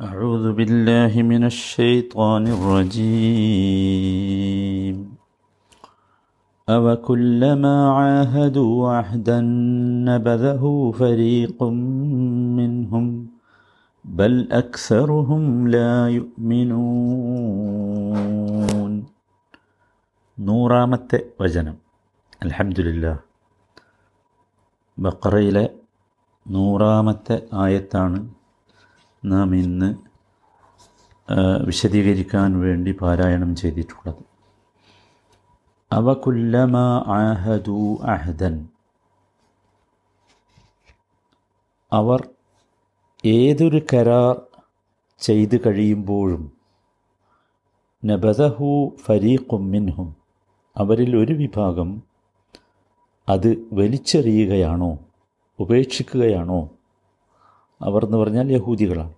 أعوذ بالله من الشيطان الرجيم أوكلما عاهدوا عهدا نبذه فريق منهم بل أكثرهم لا يؤمنون നൂറാമത്തെ വചനം അൽഹംദുലില്ലാ ബക്കറയിലെ നൂറാമത്തെ ആയത്താണ് നാം ഇന്ന് വിശദീകരിക്കാൻ വേണ്ടി പാരായണം ചെയ്തിട്ടുള്ളത്. അവ കുല്ലമ ആഹദു അഹദൻ. അവർ ഏതൊരു കരാർ ചെയ്തു കഴിയുമ്പോഴും നബദഹു ഫരീഖും മിൻഹും അവരിൽ ഒരു വിഭാഗം അത് വലിച്ചെറിയുകയാണോ ഉപേക്ഷിക്കുകയാണോ? അവർ എന്ന് പറഞ്ഞാൽ യഹൂദികളാണ്.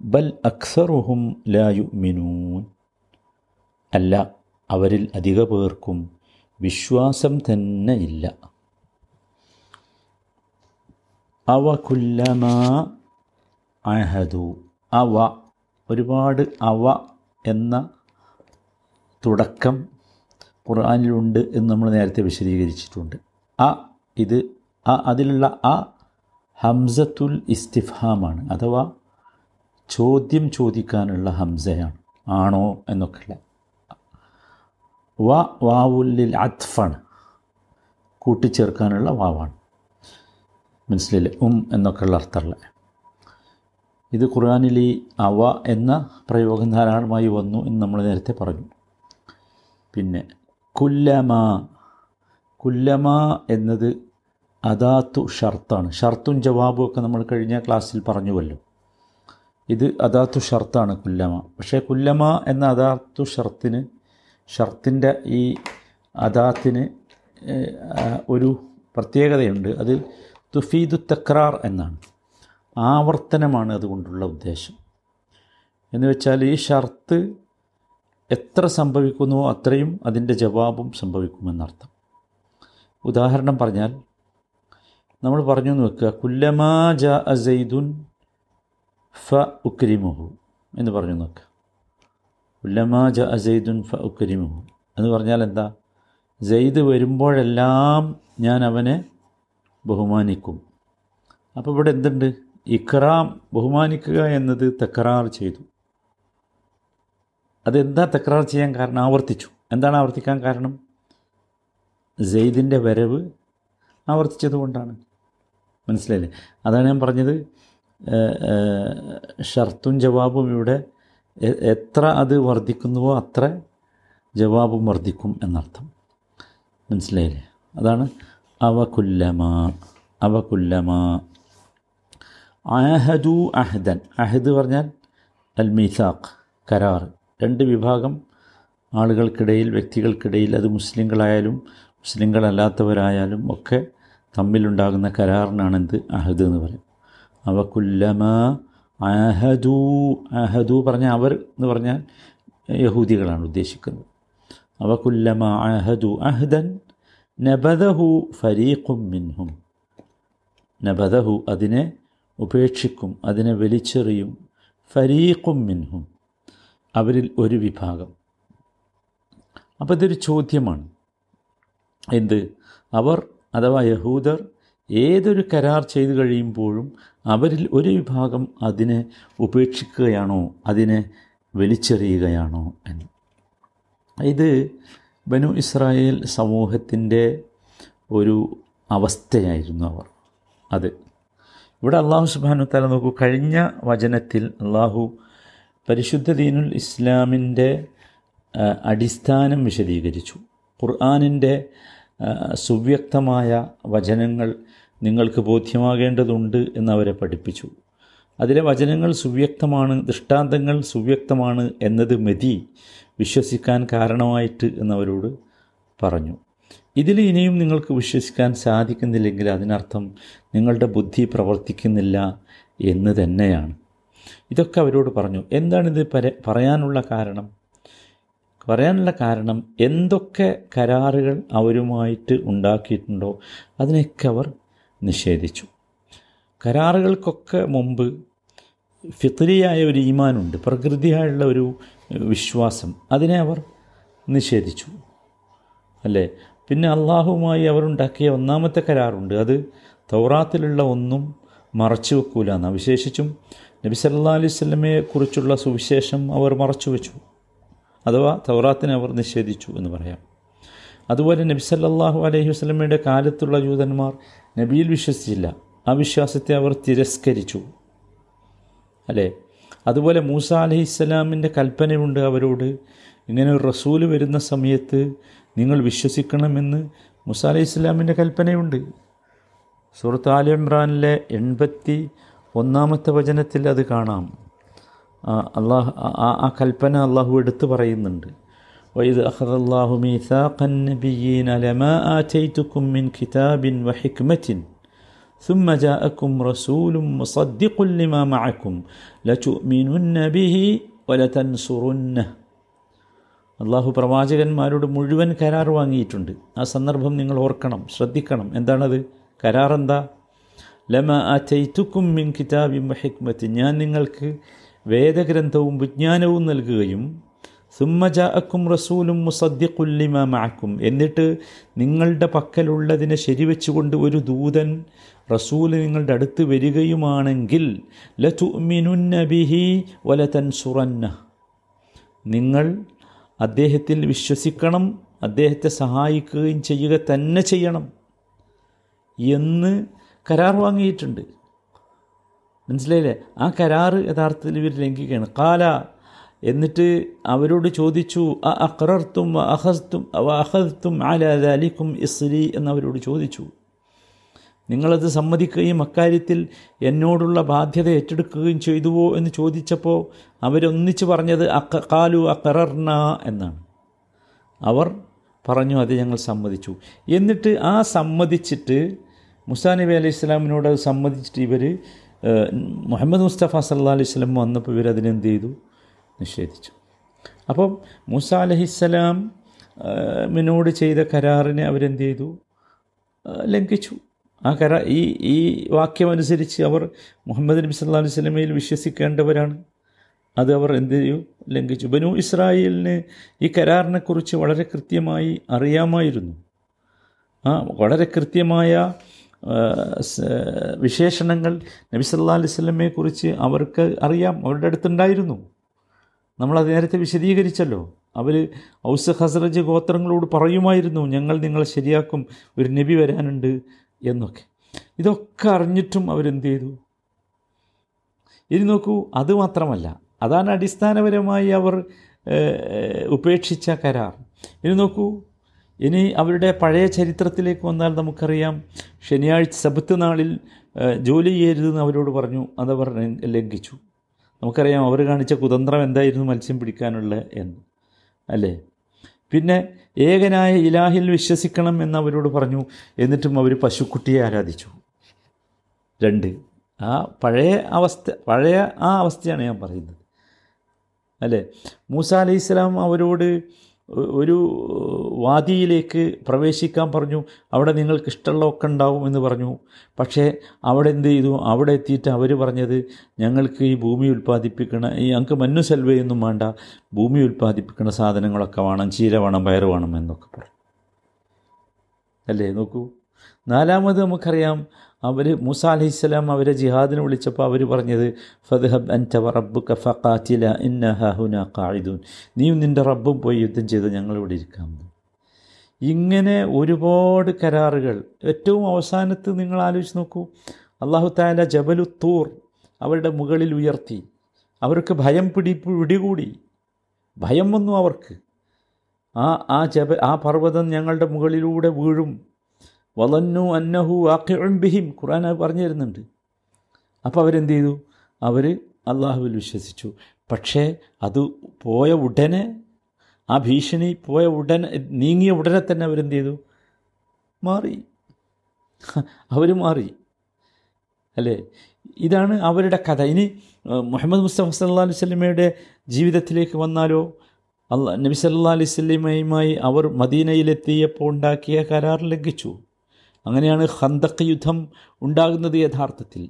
ബൽ അക്സറുഹും ലായു മിനൂൻ അല്ല അവരിൽ അധിക പേർക്കും വിശ്വാസം തന്നെയില്ല അവ കുല്ലമാ അഹദു. അവ ഒരുപാട് അവ എന്ന തുടക്കം ഖുർആാനിലുണ്ട് എന്ന് നമ്മൾ നേരത്തെ വിശദീകരിച്ചിട്ടുണ്ട്. അ ഇത് അ അതിലുള്ള അ ഹംസത്തുൽ ഇസ്തിഫാമാണ്. അഥവാ ചോദ്യം ചോദിക്കാനുള്ള ഹംസയാണ്. ആണോ എന്നൊക്കെയുള്ള. വ വാവുല്ലിൽ അത്ഫാണ്. കൂട്ടിച്ചേർക്കാനുള്ള വാവാണ്. മനസ്സിലെ ഉം എന്നൊക്കെയുള്ള അർത്ഥമുള്ള. ഇത് ഖുർആാനിൽ ഈ അവ എന്ന പ്രയോഗം ധാരാളമായി വന്നു എന്ന് നമ്മൾ നേരത്തെ പറഞ്ഞു. പിന്നെ കുല്ലമ. കുല്ലമ എന്നത് അദാത്തു ഷർത്താണ് ഷർത്തും ജവാബും ഒക്കെ നമ്മൾ കഴിഞ്ഞ ക്ലാസ്സിൽ പറഞ്ഞുവല്ലോ. ഇത് അദാത്തു ഷർത്താണ് കുല്ലമ. പക്ഷേ കുല്ലമ എന്ന അദാത്തു ഷർത്തിന് ഷർത്തിന്റെ ഈ അദാത്തിന് ഒരു പ്രത്യേകതയുണ്ട്. അത് തുഫീദു തക്രാർ എന്നാണ്. ആവർത്തനമാണ് അതുകൊണ്ടുള്ള ഉദ്ദേശം. എന്ന് വെച്ചാൽ ഈ ഷർത്ത് എത്ര സംഭവിക്കുന്നുവോ അത്രയും അതിന്റെ ജവാബും സംഭവിക്കുമെന്നർത്ഥം. ഉദാഹരണം പറഞ്ഞാൽ നമ്മൾ പറഞ്ഞു എന്ന് വെക്കുക കുല്ലമാ ജ അസൈദുൻ ഫ ഉക്രിമുഹു എന്ന് പറഞ്ഞു നോക്ക. ഉല്ലമാ ജ അസൈദുൻ ഫ ഉക്രിമുഹു എന്ന് പറഞ്ഞാൽ എന്താ? സെയ്ദ് വരുമ്പോഴെല്ലാം ഞാൻ അവനെ ബഹുമാനിക്കും. അപ്പോൾ ഇവിടെ എന്തുണ്ട്? ഇക്റാം ബഹുമാനിക്കുക എന്നത് തക്കറാർ ചെയ്തു. അതെന്താ തക്കറാർ ചെയ്യാൻ കാരണം? ആവർത്തിച്ചു. എന്താണ് ആവർത്തിക്കാൻ കാരണം? സെയ്ദിന്റെ വരവ് ആവർത്തിച്ചത് കൊണ്ടാണ്. മനസ്സിലായില്ലേ? അതാണ് ഞാൻ പറഞ്ഞത്. ഷർത്തും ജവാബും ഇവിടെ എത്ര അത് വർദ്ധിക്കുന്നുവോ അത്ര ജവാബും വർദ്ധിക്കും എന്നർത്ഥം. മനസ്സിലായില്ലേ? അതാണ് അവകുല്ലമാ അവകുല്ലമാ. അവ കുല്ലമ അഹദു അഹദൻ. അഹദ് പറഞ്ഞാൽ അൽ മീസാഖ് കരാർ. രണ്ട് വിഭാഗം ആളുകൾക്കിടയിൽ വ്യക്തികൾക്കിടയിൽ അത് മുസ്ലിങ്ങളായാലും മുസ്ലിങ്ങളല്ലാത്തവരായാലും ഒക്കെ തമ്മിലുണ്ടാകുന്ന കരാറിനാണ് എന്ത്? അഹദ് എന്ന് പറയും. അവ കുല്ലമ അഹദു അഹദു പറഞ്ഞാൽ അവർ എന്ന് പറഞ്ഞാൽ യഹൂദികളാണ് ഉദ്ദേശിക്കുന്നത്. അവ കുല്ലമ അഹദു അഹദൻ നബദഹു ഫരീഖും മിൻഹും. നബദഹു അതിനെ ഉപേക്ഷിക്കും അതിനെ വലിച്ചെറിയും. ഫരീഖും മിൻഹും. അവരിൽ ഒരു വിഭാഗം. അപ്പോൾ ഇതൊരു ചോദ്യമാണ്. എന്ത്? അവർ അഥവാ യഹൂദർ ഏതൊരു കരാർ ചെയ്തു കഴിയുമ്പോഴും അവരിൽ ഒരു വിഭാഗം അതിനെ ഉപേക്ഷിക്കുകയാണോ അതിനെ വലിച്ചെറിയുകയാണോ എന്ന്. ഇത് ബനു ഇസ്രായേൽ സമൂഹത്തിന്റെ ഒരു അവസ്ഥയായിരുന്നു അവർ. അത് ഇവിടെ അള്ളാഹു സുബാനു തല നോക്കൂ കഴിഞ്ഞ വചനത്തിൽ അള്ളാഹു പരിശുദ്ധ ദീനുൽ ഇസ്ലാമിന്റെ അടിസ്ഥാനം വിശദീകരിച്ചു. ഖുർആാനിന്റെ സുവ്യക്തമായ വചനങ്ങൾ നിങ്ങൾക്ക് ബോധ്യമാകേണ്ടതുണ്ട് എന്നവരെ പഠിപ്പിച്ചു. അതിലെ വചനങ്ങൾ സുവ്യക്തമാണ് ദൃഷ്ടാന്തങ്ങൾ സുവ്യക്തമാണ് എന്നത് മതി വിശ്വസിക്കാൻ കാരണമായിട്ട് എന്നവരോട് പറഞ്ഞു. ഇതിൽ ഇനിയും നിങ്ങൾക്ക് വിശ്വസിക്കാൻ സാധിക്കുന്നില്ലെങ്കിൽ അതിനർത്ഥം നിങ്ങളുടെ ബുദ്ധി പ്രവർത്തിക്കുന്നില്ല എന്ന് തന്നെയാണ്. ഇതൊക്കെ അവരോട് പറഞ്ഞു. എന്താണിത് പര പറയാനുള്ള കാരണം? പറയാനുള്ള കാരണം എന്തൊക്കെ കരാറുകൾ അവരുമായിട്ട് ഉണ്ടാക്കിയിട്ടുണ്ടോ? അതിനൊക്കെ അവർ നിഷേധിച്ചു. കരാറുകൾക്കൊക്കെ മുമ്പ് ഫിത്രിയായ ഒരു ഈമാനുണ്ട് പ്രകൃതിയായുള്ള ഒരു വിശ്വാസം. അതിനെ അവർ നിഷേധിച്ചു. അല്ലേ? പിന്നെ അള്ളാഹുവുമായി അവരുണ്ടാക്കിയ ഒന്നാമത്തെ കരാറുണ്ട്. അത് തൗറാത്തിലുള്ള ഒന്നും മറച്ചു വെക്കൂല എന്നാണ് വിശേഷിച്ചും നബി സല്ലാ അലൈഹി സ്വലമയെ കുറിച്ചുള്ള സുവിശേഷം അവർ മറച്ചു വെച്ചു. അഥവാ തൗറാത്തിനെ അവർ നിഷേധിച്ചു എന്ന് പറയാം. അതുപോലെ നബി സല്ലാഹു അലൈഹി വസ്ലമയുടെ കാലത്തുള്ള ജൂതന്മാർ നബിയിൽ വിശ്വസിച്ചില്ല. ആ വിശ്വാസത്തെ അവർ തിരസ്കരിച്ചു. അല്ലേ? അതുപോലെ മൂസ അലഹിസ്സലാമിന്റെ കൽപ്പനയുണ്ട് അവരോട്. ഇങ്ങനെ ഒരു റസൂൽ വരുന്ന സമയത്ത് നിങ്ങൾ വിശ്വസിക്കണമെന്ന് മൂസ അലഹി കൽപ്പനയുണ്ട്. സുഹൃത്ത് ആലി ഇമ്രാനിലെ എൺപത്തി ഒന്നാമത്തെ വചനത്തിൽ അത് കാണാം. അള്ളാഹ് ആ കൽപ്പന അള്ളാഹു എടുത്തു പറയുന്നുണ്ട്. وإذ أخذ الله ميثاق النبيين لما آتيتكم من كتاب وحكمة ثم جاءكم رسول مصدق لما معكم لتؤمنن به ولتنصرنه അള്ളാഹു പ്രവാചകന്മാരോട് മുഴുവൻ കരാർ വാങ്ങിയിട്ടുണ്ട് ആ സന്ദർഭം നിങ്ങൾ ഓർക്കണം ശ്രദ്ധിക്കണം എന്താണത് കരാർ എന്താ ലമ അറ്റൈത്തുക്കും മിൻ കിതാബിം ഹിക്മത്ത് ഞാൻ നിങ്ങൾക്ക് വേദഗ്രന്ഥവും വിജ്ഞാനവും നൽകുകയും സുമ്മജാഅക്കും റസൂലും മുസദ്ദിഖുല്ലിമ മാക്കും എന്നിട്ട് നിങ്ങളുടെ പക്കലുള്ളതിനെ ശരിവെച്ചുകൊണ്ട് ഒരു ദൂതൻ റസൂൽ നിങ്ങളുടെ അടുത്ത് വരികയുമാണെങ്കിൽ ലതുമിനുന്ന ബിഹി വലതൻസുറന്ന. നിങ്ങൾ അദ്ദേഹത്തിൽ വിശ്വസിക്കണം അദ്ദേഹത്തെ സഹായിക്കുകയും ചെയ്യുക തന്നെ ചെയ്യണം എന്ന് കരാർ വാങ്ങിയിട്ടുണ്ട്. മനസ്സിലായില്ലേ? ആ കരാറ് യഥാർത്ഥത്തിൽ ഇവർ ലംഘിക്കുകയാണ്. കാല എന്നിട്ട് അവരോട് ചോദിച്ചു അ അക്രർത്തും അഹസ്തും അവ അഹസ്തും ആലാലിക്കും ഇസ്ലി എന്നവരോട് ചോദിച്ചു. നിങ്ങളത് സമ്മതിക്കുകയും അക്കാര്യത്തിൽ എന്നോടുള്ള ബാധ്യത ഏറ്റെടുക്കുകയും ചെയ്തുവോ? എന്ന് ചോദിച്ചപ്പോൾ അവരൊന്നിച്ച് പറഞ്ഞത് അക്ക കാലു അക്കറർണ എന്നാണ്. അവർ പറഞ്ഞു അത് ഞങ്ങൾ സമ്മതിച്ചു. എന്നിട്ട് ആ സമ്മതിച്ചിട്ട് മുസാ നബി അലൈഹി ഇസ്ലാമിനോട് അത് സമ്മതിച്ചിട്ട് ഇവർ മുഹമ്മദ് മുസ്തഫ സല്ലാ അലൈഹി സ്വലം വന്നപ്പോൾ ഇവർ അതിനെന്ത് ചെയ്തു? നിഷേധിച്ചു. അപ്പം മൂസ അലഹിസ്സലാം മിനോട് ചെയ്ത കരാറിനെ അവരെന്ത് ചെയ്തു? ലംഘിച്ചു. ആ കരാർ ഈ ഈ വാക്യമനുസരിച്ച് അവർ മുഹമ്മദ് നബി സല്ലാ അലൈഹി സ്വലമയിൽ വിശ്വസിക്കേണ്ടവരാണ്. അത് അവർ എന്ത് ചെയ്യും ലംഘിച്ചു. ബനു ഇസ്രായേലിന് ഈ കരാറിനെക്കുറിച്ച് വളരെ കൃത്യമായി അറിയാമായിരുന്നു. ആ വളരെ കൃത്യമായ വിശേഷണങ്ങൾ നബി സല്ലാ അലൈഹി സ്വലമയെക്കുറിച്ച് അവർക്ക് അറിയാം. അവരുടെ അടുത്തുണ്ടായിരുന്നു. നമ്മളത് നേരത്തെ വിശദീകരിച്ചല്ലോ. അവർ ഔസ് ഹസ്രജ് ഗോത്രങ്ങളോട് പറയുമായിരുന്നു ഞങ്ങൾ നിങ്ങളെ ശരിയാക്കും ഒരു നബി വരാനുണ്ട് എന്നൊക്കെ. ഇതൊക്കെ അറിഞ്ഞിട്ടും അവരെന്ത് ചെയ്തു? ഇനി നോക്കൂ അത് മാത്രമല്ല അതാണ് അടിസ്ഥാനപരമായി അവർ ഉപേക്ഷിച്ച കരാർ. ഇനി നോക്കൂ ഇനി അവരുടെ പഴയ ചരിത്രത്തിലേക്ക് വന്നാൽ നമുക്കറിയാം ശനിയാഴ്ച സബത്ത് നാളിൽ ജോലി ചെയ്യരുതെന്ന് അവരോട് പറഞ്ഞു അതവർ ലംഘിച്ചു. നമുക്കറിയാം അവർ കാണിച്ച കുതന്ത്രം എന്തായിരുന്നു മത്സ്യം പിടിക്കാനുള്ള എന്ന് അല്ലേ? പിന്നെ ഏകനായ ഇലാഹിൽ വിശ്വസിക്കണം എന്ന് അവരോട് പറഞ്ഞു എന്നിട്ടും അവർ പശുക്കുട്ടിയെ ആരാധിച്ചു. രണ്ട് ആ പഴയ അവസ്ഥ പഴയ ആ അവസ്ഥയാണ് ഞാൻ പറയുന്നത്. അല്ലേ? മൂസ അലൈഹി സ്വലാം അവരോട് ഒരു വാദിയിലേക്ക് പ്രവേശിക്കാൻ പറഞ്ഞു. അവിടെ നിങ്ങൾക്ക് ഇഷ്ടമുള്ളതൊക്കെ ഉണ്ടാവും എന്ന് പറഞ്ഞു. പക്ഷേ അവിടെ എന്ത് ചെയ്തു? അവിടെ എത്തിയിട്ട് അവർ പറഞ്ഞത് ഞങ്ങൾക്ക് ഈ ഭൂമി ഉൽപ്പാദിപ്പിക്കണ ഈ ഞങ്ങൾക്ക് മഞ്ഞു സെൽവയൊന്നും വേണ്ട. ഭൂമി ഉൽപ്പാദിപ്പിക്കുന്ന സാധനങ്ങളൊക്കെ വേണം ചീര വേണം പയർ വേണം എന്നൊക്കെ പറഞ്ഞു. അല്ലേ? നോക്കൂ. നാലാമത് നമുക്കറിയാം അവർ മൂസ അലഹിസ്സലാം അവരെ ജിഹാദിന് വിളിച്ചപ്പോൾ അവർ പറഞ്ഞത് ഫദ്ഹബ് അന്റ റബ്ബുക ഫഖാത്തില ഇന്ന ഹുന ഖായിദൂൻ നീയും നിന്റെ റബ്ബും പോയി യുദ്ധം ചെയ്ത് ഞങ്ങളിവിടെ ഇരിക്കാം. ഇങ്ങനെ ഒരുപാട് കരാറുകൾ. ഏറ്റവും അവസാനത്ത് നിങ്ങൾ ആലോചിച്ച് നോക്കൂ. അള്ളാഹു താല ജബലുത്തൂർ അവരുടെ മുകളിൽ ഉയർത്തി. അവർക്ക് ഭയം പിടി പിടികൂടി. ഭയം വന്നു അവർക്ക്. ആ ആ ജബ ആ പർവതം ഞങ്ങളുടെ മുകളിലൂടെ വീഴും. വളന്നു അന്നഹു ബിഹിം. ഖുർആൻ അത് പറഞ്ഞു തരുന്നുണ്ട് അപ്പോൾ അവരെന്ത് ചെയ്തു അവർ അള്ളാഹുവിൽ വിശ്വസിച്ചു. പക്ഷേ അത് പോയ ഉടനെ ആ ഭീഷണി പോയ ഉടനെ നീങ്ങിയ ഉടനെ തന്നെ അവരെന്ത് ചെയ്തു മാറി. അവർ മാറി. അല്ലേ? ഇതാണ് അവരുടെ കഥ. ഇനി മുഹമ്മദ് മുസ്തഫ സല്ലാ അലൈഹി സ്വലമയുടെ ജീവിതത്തിലേക്ക് വന്നാലോ? അല്ല നബി സല്ലാ അലൈഹി സ്വലമയുമായി അവർ മദീനയിലെത്തിയപ്പോൾ ഉണ്ടാക്കിയ കരാർ ലംഘിച്ചു. അങ്ങനെയാണ് ഹന്തക്ക് യുദ്ധം ഉണ്ടാകുന്നത് യഥാർത്ഥത്തിൽ.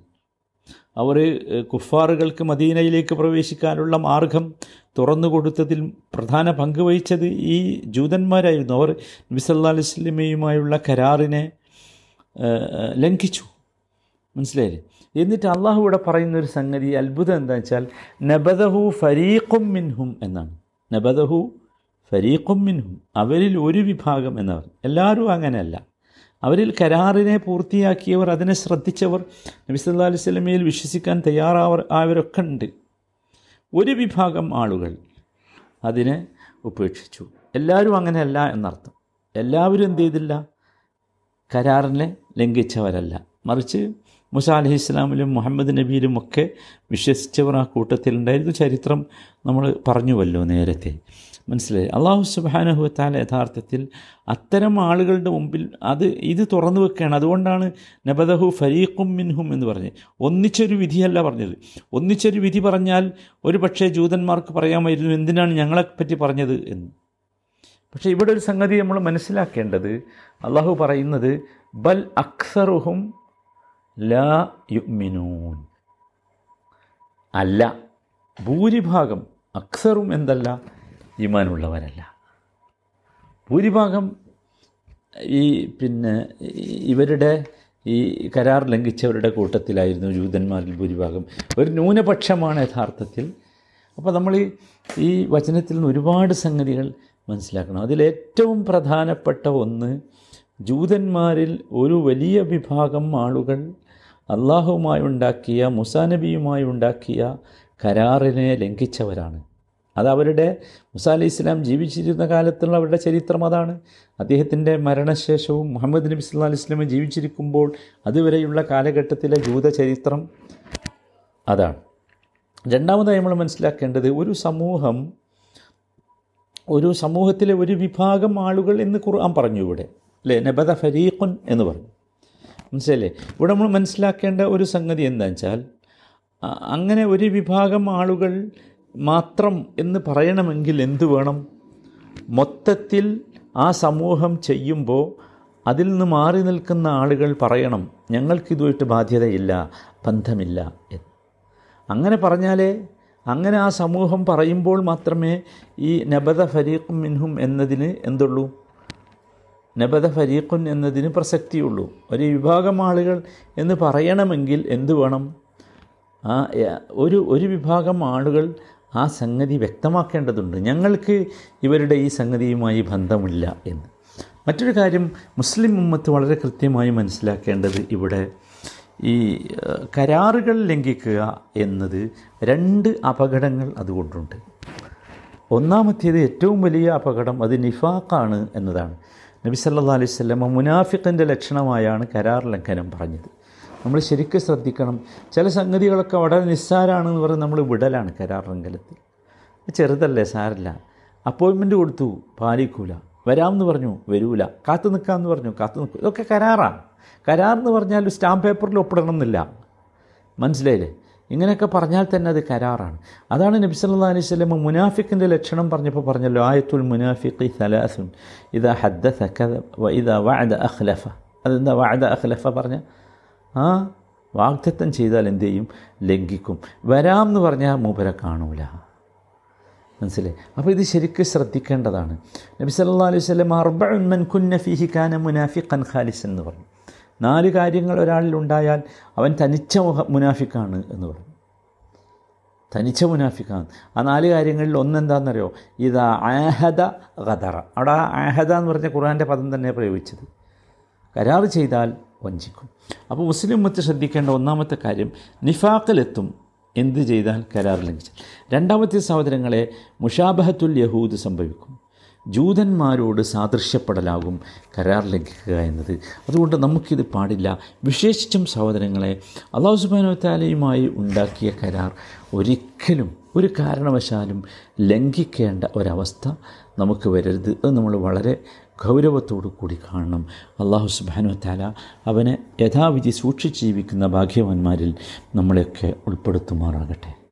അവർ കുഫാറുകൾക്ക് മദീനയിലേക്ക് പ്രവേശിക്കാനുള്ള മാർഗം തുറന്നു കൊടുത്തതിൽ പ്രധാന പങ്ക് വഹിച്ചത് ഈ ജൂതന്മാരായിരുന്നു. അവർ നബി സല്ലാ അലൈഹി സ്വലമയുമായുള്ള കരാറിനെ ലംഘിച്ചു. മനസ്സിലായില്ലേ? എന്നിട്ട് അള്ളാഹു ഇവിടെ പറയുന്ന ഒരു സംഗതി അത്ഭുതം എന്താ വെച്ചാൽ നബദഹു ഫരീഖും മിൻഹും എന്നാണ്. നബദഹു ഫരീഖും മിൻഹും. അവരിൽ ഒരു വിഭാഗം എന്നവർ. എല്ലാവരും അങ്ങനെയല്ല. അവരിൽ കരാറിനെ പൂർത്തിയാക്കിയവർ അതിനെ ശ്രദ്ധിച്ചവർ നബി അലൈഹി സ്വലമയിൽ വിശ്വസിക്കാൻ തയ്യാറാവർ ആയവരൊക്കെ ഉണ്ട്. ഒരു വിഭാഗം ആളുകൾ അതിനെ ഉപേക്ഷിച്ചു. എല്ലാവരും അങ്ങനെയല്ല എന്നർത്ഥം. എല്ലാവരും എന്ത് ചെയ്തില്ല? കരാറിനെ ലംഘിച്ചവരല്ല. മറിച്ച് മുസ അലഹി ഇസ്ലാമിലും മുഹമ്മദ് നബിയിലും ഒക്കെ വിശ്വസിച്ചവർ ആ കൂട്ടത്തിലുണ്ടായിരുന്നു. ചരിത്രം നമ്മൾ പറഞ്ഞുവല്ലോ നേരത്തെ. മനസ്സിലായി. അള്ളാഹു സുബാനഹുത്താല യഥാർത്ഥത്തിൽ അത്തരം ആളുകളുടെ മുമ്പിൽ അത് ഇത് തുറന്നു വെക്കുകയാണ്. അതുകൊണ്ടാണ് നബദഹു ഫരീഖും മിൻഹും എന്ന് പറഞ്ഞത്. ഒന്നിച്ചൊരു വിധിയല്ല പറഞ്ഞത്. ഒന്നിച്ചൊരു വിധി പറഞ്ഞാൽ ഒരു പക്ഷേ ജൂതന്മാർക്ക് പറയാമായിരുന്നു എന്തിനാണ് ഞങ്ങളെപ്പറ്റി പറഞ്ഞത് എന്ന്. പക്ഷേ ഇവിടെ ഒരു സംഗതി നമ്മൾ മനസ്സിലാക്കേണ്ടത് അള്ളാഹു പറയുന്നത് ബൽ അക്സറുഹും ലാ യുമിനൂൻ അല്ല ഭൂരിഭാഗം അക്സറും എന്തല്ല ഈമാനുള്ളവരല്ല. ഭൂരിഭാഗം ഈ പിന്നെ ഇവരുടെ ഈ കരാർ ലംഘിച്ചവരുടെ കൂട്ടത്തിലായിരുന്നു ജൂതന്മാരിൽ ഭൂരിഭാഗം. ഒരു ന്യൂനപക്ഷമാണ് യഥാർത്ഥത്തിൽ. അപ്പോൾ നമ്മൾ ഈ വചനത്തിൽ നിന്ന് ഒരുപാട് സംഗതികൾ മനസ്സിലാക്കണം. അതിലേറ്റവും പ്രധാനപ്പെട്ട ഒന്ന് ജൂതന്മാരിൽ ഒരു വലിയ വിഭാഗം ആളുകൾ അള്ളാഹുവുമായി ഉണ്ടാക്കിയ മുസാനബിയുമായി ഉണ്ടാക്കിയ കരാറിനെ ലംഘിച്ചവരാണ്. അത് അവരുടെ മുസാ അലി ഇസ്ലാം ജീവിച്ചിരുന്ന കാലത്തുള്ള അവരുടെ ചരിത്രം അതാണ്. അദ്ദേഹത്തിന്റെ മരണശേഷവും മുഹമ്മദ് നബി സല്ലാ അലൈഹി സ്വലമ ജീവിച്ചിരിക്കുമ്പോൾ അതുവരെയുള്ള കാലഘട്ടത്തിലെ ജൂത ചരിത്രം അതാണ്. രണ്ടാമതായി നമ്മൾ മനസ്സിലാക്കേണ്ടത് ഒരു സമൂഹം ഒരു സമൂഹത്തിലെ ഒരു വിഭാഗം ആളുകൾ എന്ന് ഖുർആൻ പറഞ്ഞു ഇവിടെ. അല്ലേ? നബദ ഫരീഖുൻ എന്ന് പറഞ്ഞു. മനസ്സിലല്ലേ ഇവിടെ നമ്മൾ മനസ്സിലാക്കേണ്ട ഒരു സംഗതി എന്താണെന്ന് വെച്ചാൽ അങ്ങനെ ഒരു വിഭാഗം ആളുകൾ മാത്രം എന്ന് പറയണമെങ്കിൽ എന്തു വേണം? മൊത്തത്തിൽ ആ സമൂഹം ചെയ്യുമ്പോൾ അതിൽ നിന്ന് മാറി നിൽക്കുന്ന ആളുകൾ പറയണം ഞങ്ങൾക്കിതുമായിട്ട് ബാധ്യതയില്ല ബന്ധമില്ല എന്ന്. അങ്ങനെ പറഞ്ഞാലേ അങ്ങനെ ആ സമൂഹം പറയുമ്പോൾ മാത്രമേ ഈ നബദ ഫരീഖുൻ മിൻഹും എന്നതിന് എന്തുള്ളൂ? നബദ ഫരീഖുൻ എന്നതിന് പ്രസക്തിയുള്ളൂ. ഒരു വിഭാഗം ആളുകൾ എന്ന് പറയണമെങ്കിൽ എന്തു വേണം? ഒരു ഒരു വിഭാഗം ആളുകൾ ആ സംഗതി വ്യക്തമാക്കേണ്ടതുണ്ട്. ഞങ്ങൾക്ക് ഇവരുടെ ഈ സംഗതിയുമായി ബന്ധമില്ല എന്ന്. മറ്റൊരു കാര്യം മുസ്ലിം ഉമ്മത്ത് വളരെ കൃത്യമായി മനസ്സിലാക്കേണ്ടത് ഇവിടെ ഈ കരാറുകൾ ലംഘിക്കുക എന്നത് രണ്ട് അപകടങ്ങൾ അതുകൊണ്ടുണ്ട്. ഒന്നാമത്തേത് ഏറ്റവും വലിയ അപകടം അത് നിഫാഖാണ് എന്നതാണ്. നബി സല്ലാ സ്വലമ മുനാഫിഖിന്റെ ലക്ഷണമായാണ് കരാർ ലംഘനം പറഞ്ഞത്. നമ്മൾ ശരിക്കും ശ്രദ്ധിക്കണം. ചില സംഗതികളൊക്കെ വളരെ നിസ്സാരാണെന്ന് പറഞ്ഞ് നമ്മൾ വിടലാണ് കരാർ രംഗലത്തിൽ ചെറുതല്ലേ സാരല്ല. അപ്പോയിൻമെന്റ് കൊടുത്തു പാലിക്കൂല. വരാമെന്ന് പറഞ്ഞു വരൂല. കാത്തു നിൽക്കാമെന്ന് പറഞ്ഞു കാത്തു നിൽക്കും ഇതൊക്കെ കരാറാണ്. കരാർ എന്ന് പറഞ്ഞാൽ സ്റ്റാമ്പ് പേപ്പറിൽ ഒപ്പിടണം എന്നില്ല മനസ്സിലായില്ലേ? ഇങ്ങനെയൊക്കെ പറഞ്ഞാൽ തന്നെ അത് കരാറാണ്. അതാണ് നബി സല്ലല്ലാഹു അലൈഹി വസല്ലം മുനാഫിക്കിന്റെ ലക്ഷണം പറഞ്ഞപ്പോൾ പറഞ്ഞല്ലോ ആയത്തുൽ മുനാഫിഖി സലാസുൻ ഇതാ ഹദ്ദ സഖ ഇതാ വഅദ അഖ്ലഫ. അതെന്താ വഅദ അഖ്ലഫ പറഞ്ഞ? ആ? വാഗ്ദത്തം ചെയ്താൽ എന്തു ചെയ്യും? ലംഘിക്കും. വരാം എന്ന് പറഞ്ഞാൽ മൂപ്പരെ കാണൂല. മനസ്സിലായി? അപ്പോൾ ഇത് ശരിക്കും ശ്രദ്ധിക്കേണ്ടതാണ്. നബി സല്ലല്ലാഹു അലൈഹി വസല്ലം അർബഉൻ മൻ കുന്ന ഫീഹി കാന മുനാഫിഖൻ ഖാലിസ് എന്ന് പറഞ്ഞു. നാല് കാര്യങ്ങൾ ഒരാളിൽ ഉണ്ടായാൽ അവൻ തനിച്ച മുനാഫിക്കാണ് എന്ന് പറഞ്ഞു. തനിച്ച മുനാഫിക്കാണ്. ആ നാല് കാര്യങ്ങളിൽ ഒന്നെന്താണെന്നറിയോ? ഇത് ആഹദ ഖദറ അവിടെ ആഹദ എന്ന് പറഞ്ഞ ഖുറാന്റെ പദം തന്നെ പ്രയോഗിച്ചത്. കരാർ ചെയ്താൽ വഞ്ചിക്കും. അപ്പോൾ മുസ്ലിം മറ്റ് ശ്രദ്ധിക്കേണ്ട ഒന്നാമത്തെ കാര്യം നിഫാക്കലെത്തും എന്ത് ചെയ്താൽ കരാർ ലംഘിച്ചാൽ. രണ്ടാമത്തെ സഹോദരങ്ങളെ മുഷാബഹത്തുൽ യഹൂദ് സംഭവിക്കും. ജൂതന്മാരോട് സാദൃശ്യപ്പെടലാകും കരാർ ലംഘിക്കുക എന്നത്. അതുകൊണ്ട് നമുക്കിത് പാടില്ല. വിശേഷിച്ചും സഹോദരങ്ങളെ അള്ളാഹു സുബാനുത്താലയുമായി ഉണ്ടാക്കിയ കരാർ ഒരിക്കലും ഒരു കാരണവശാലും ലംഘിക്കേണ്ട ഒരവസ്ഥ നമുക്ക് വരരുത്. അത് നമ്മൾ വളരെ ഗൗരവത്തോടു കൂടി കാണണം. അള്ളാഹു സുബാനു താല അവനെ യഥാവിധി സൂക്ഷിച്ച് ജീവിക്കുന്ന ഭാഗ്യവാന്മാരിൽ നമ്മളെയൊക്കെ ഉൾപ്പെടുത്തുമാറാകട്ടെ.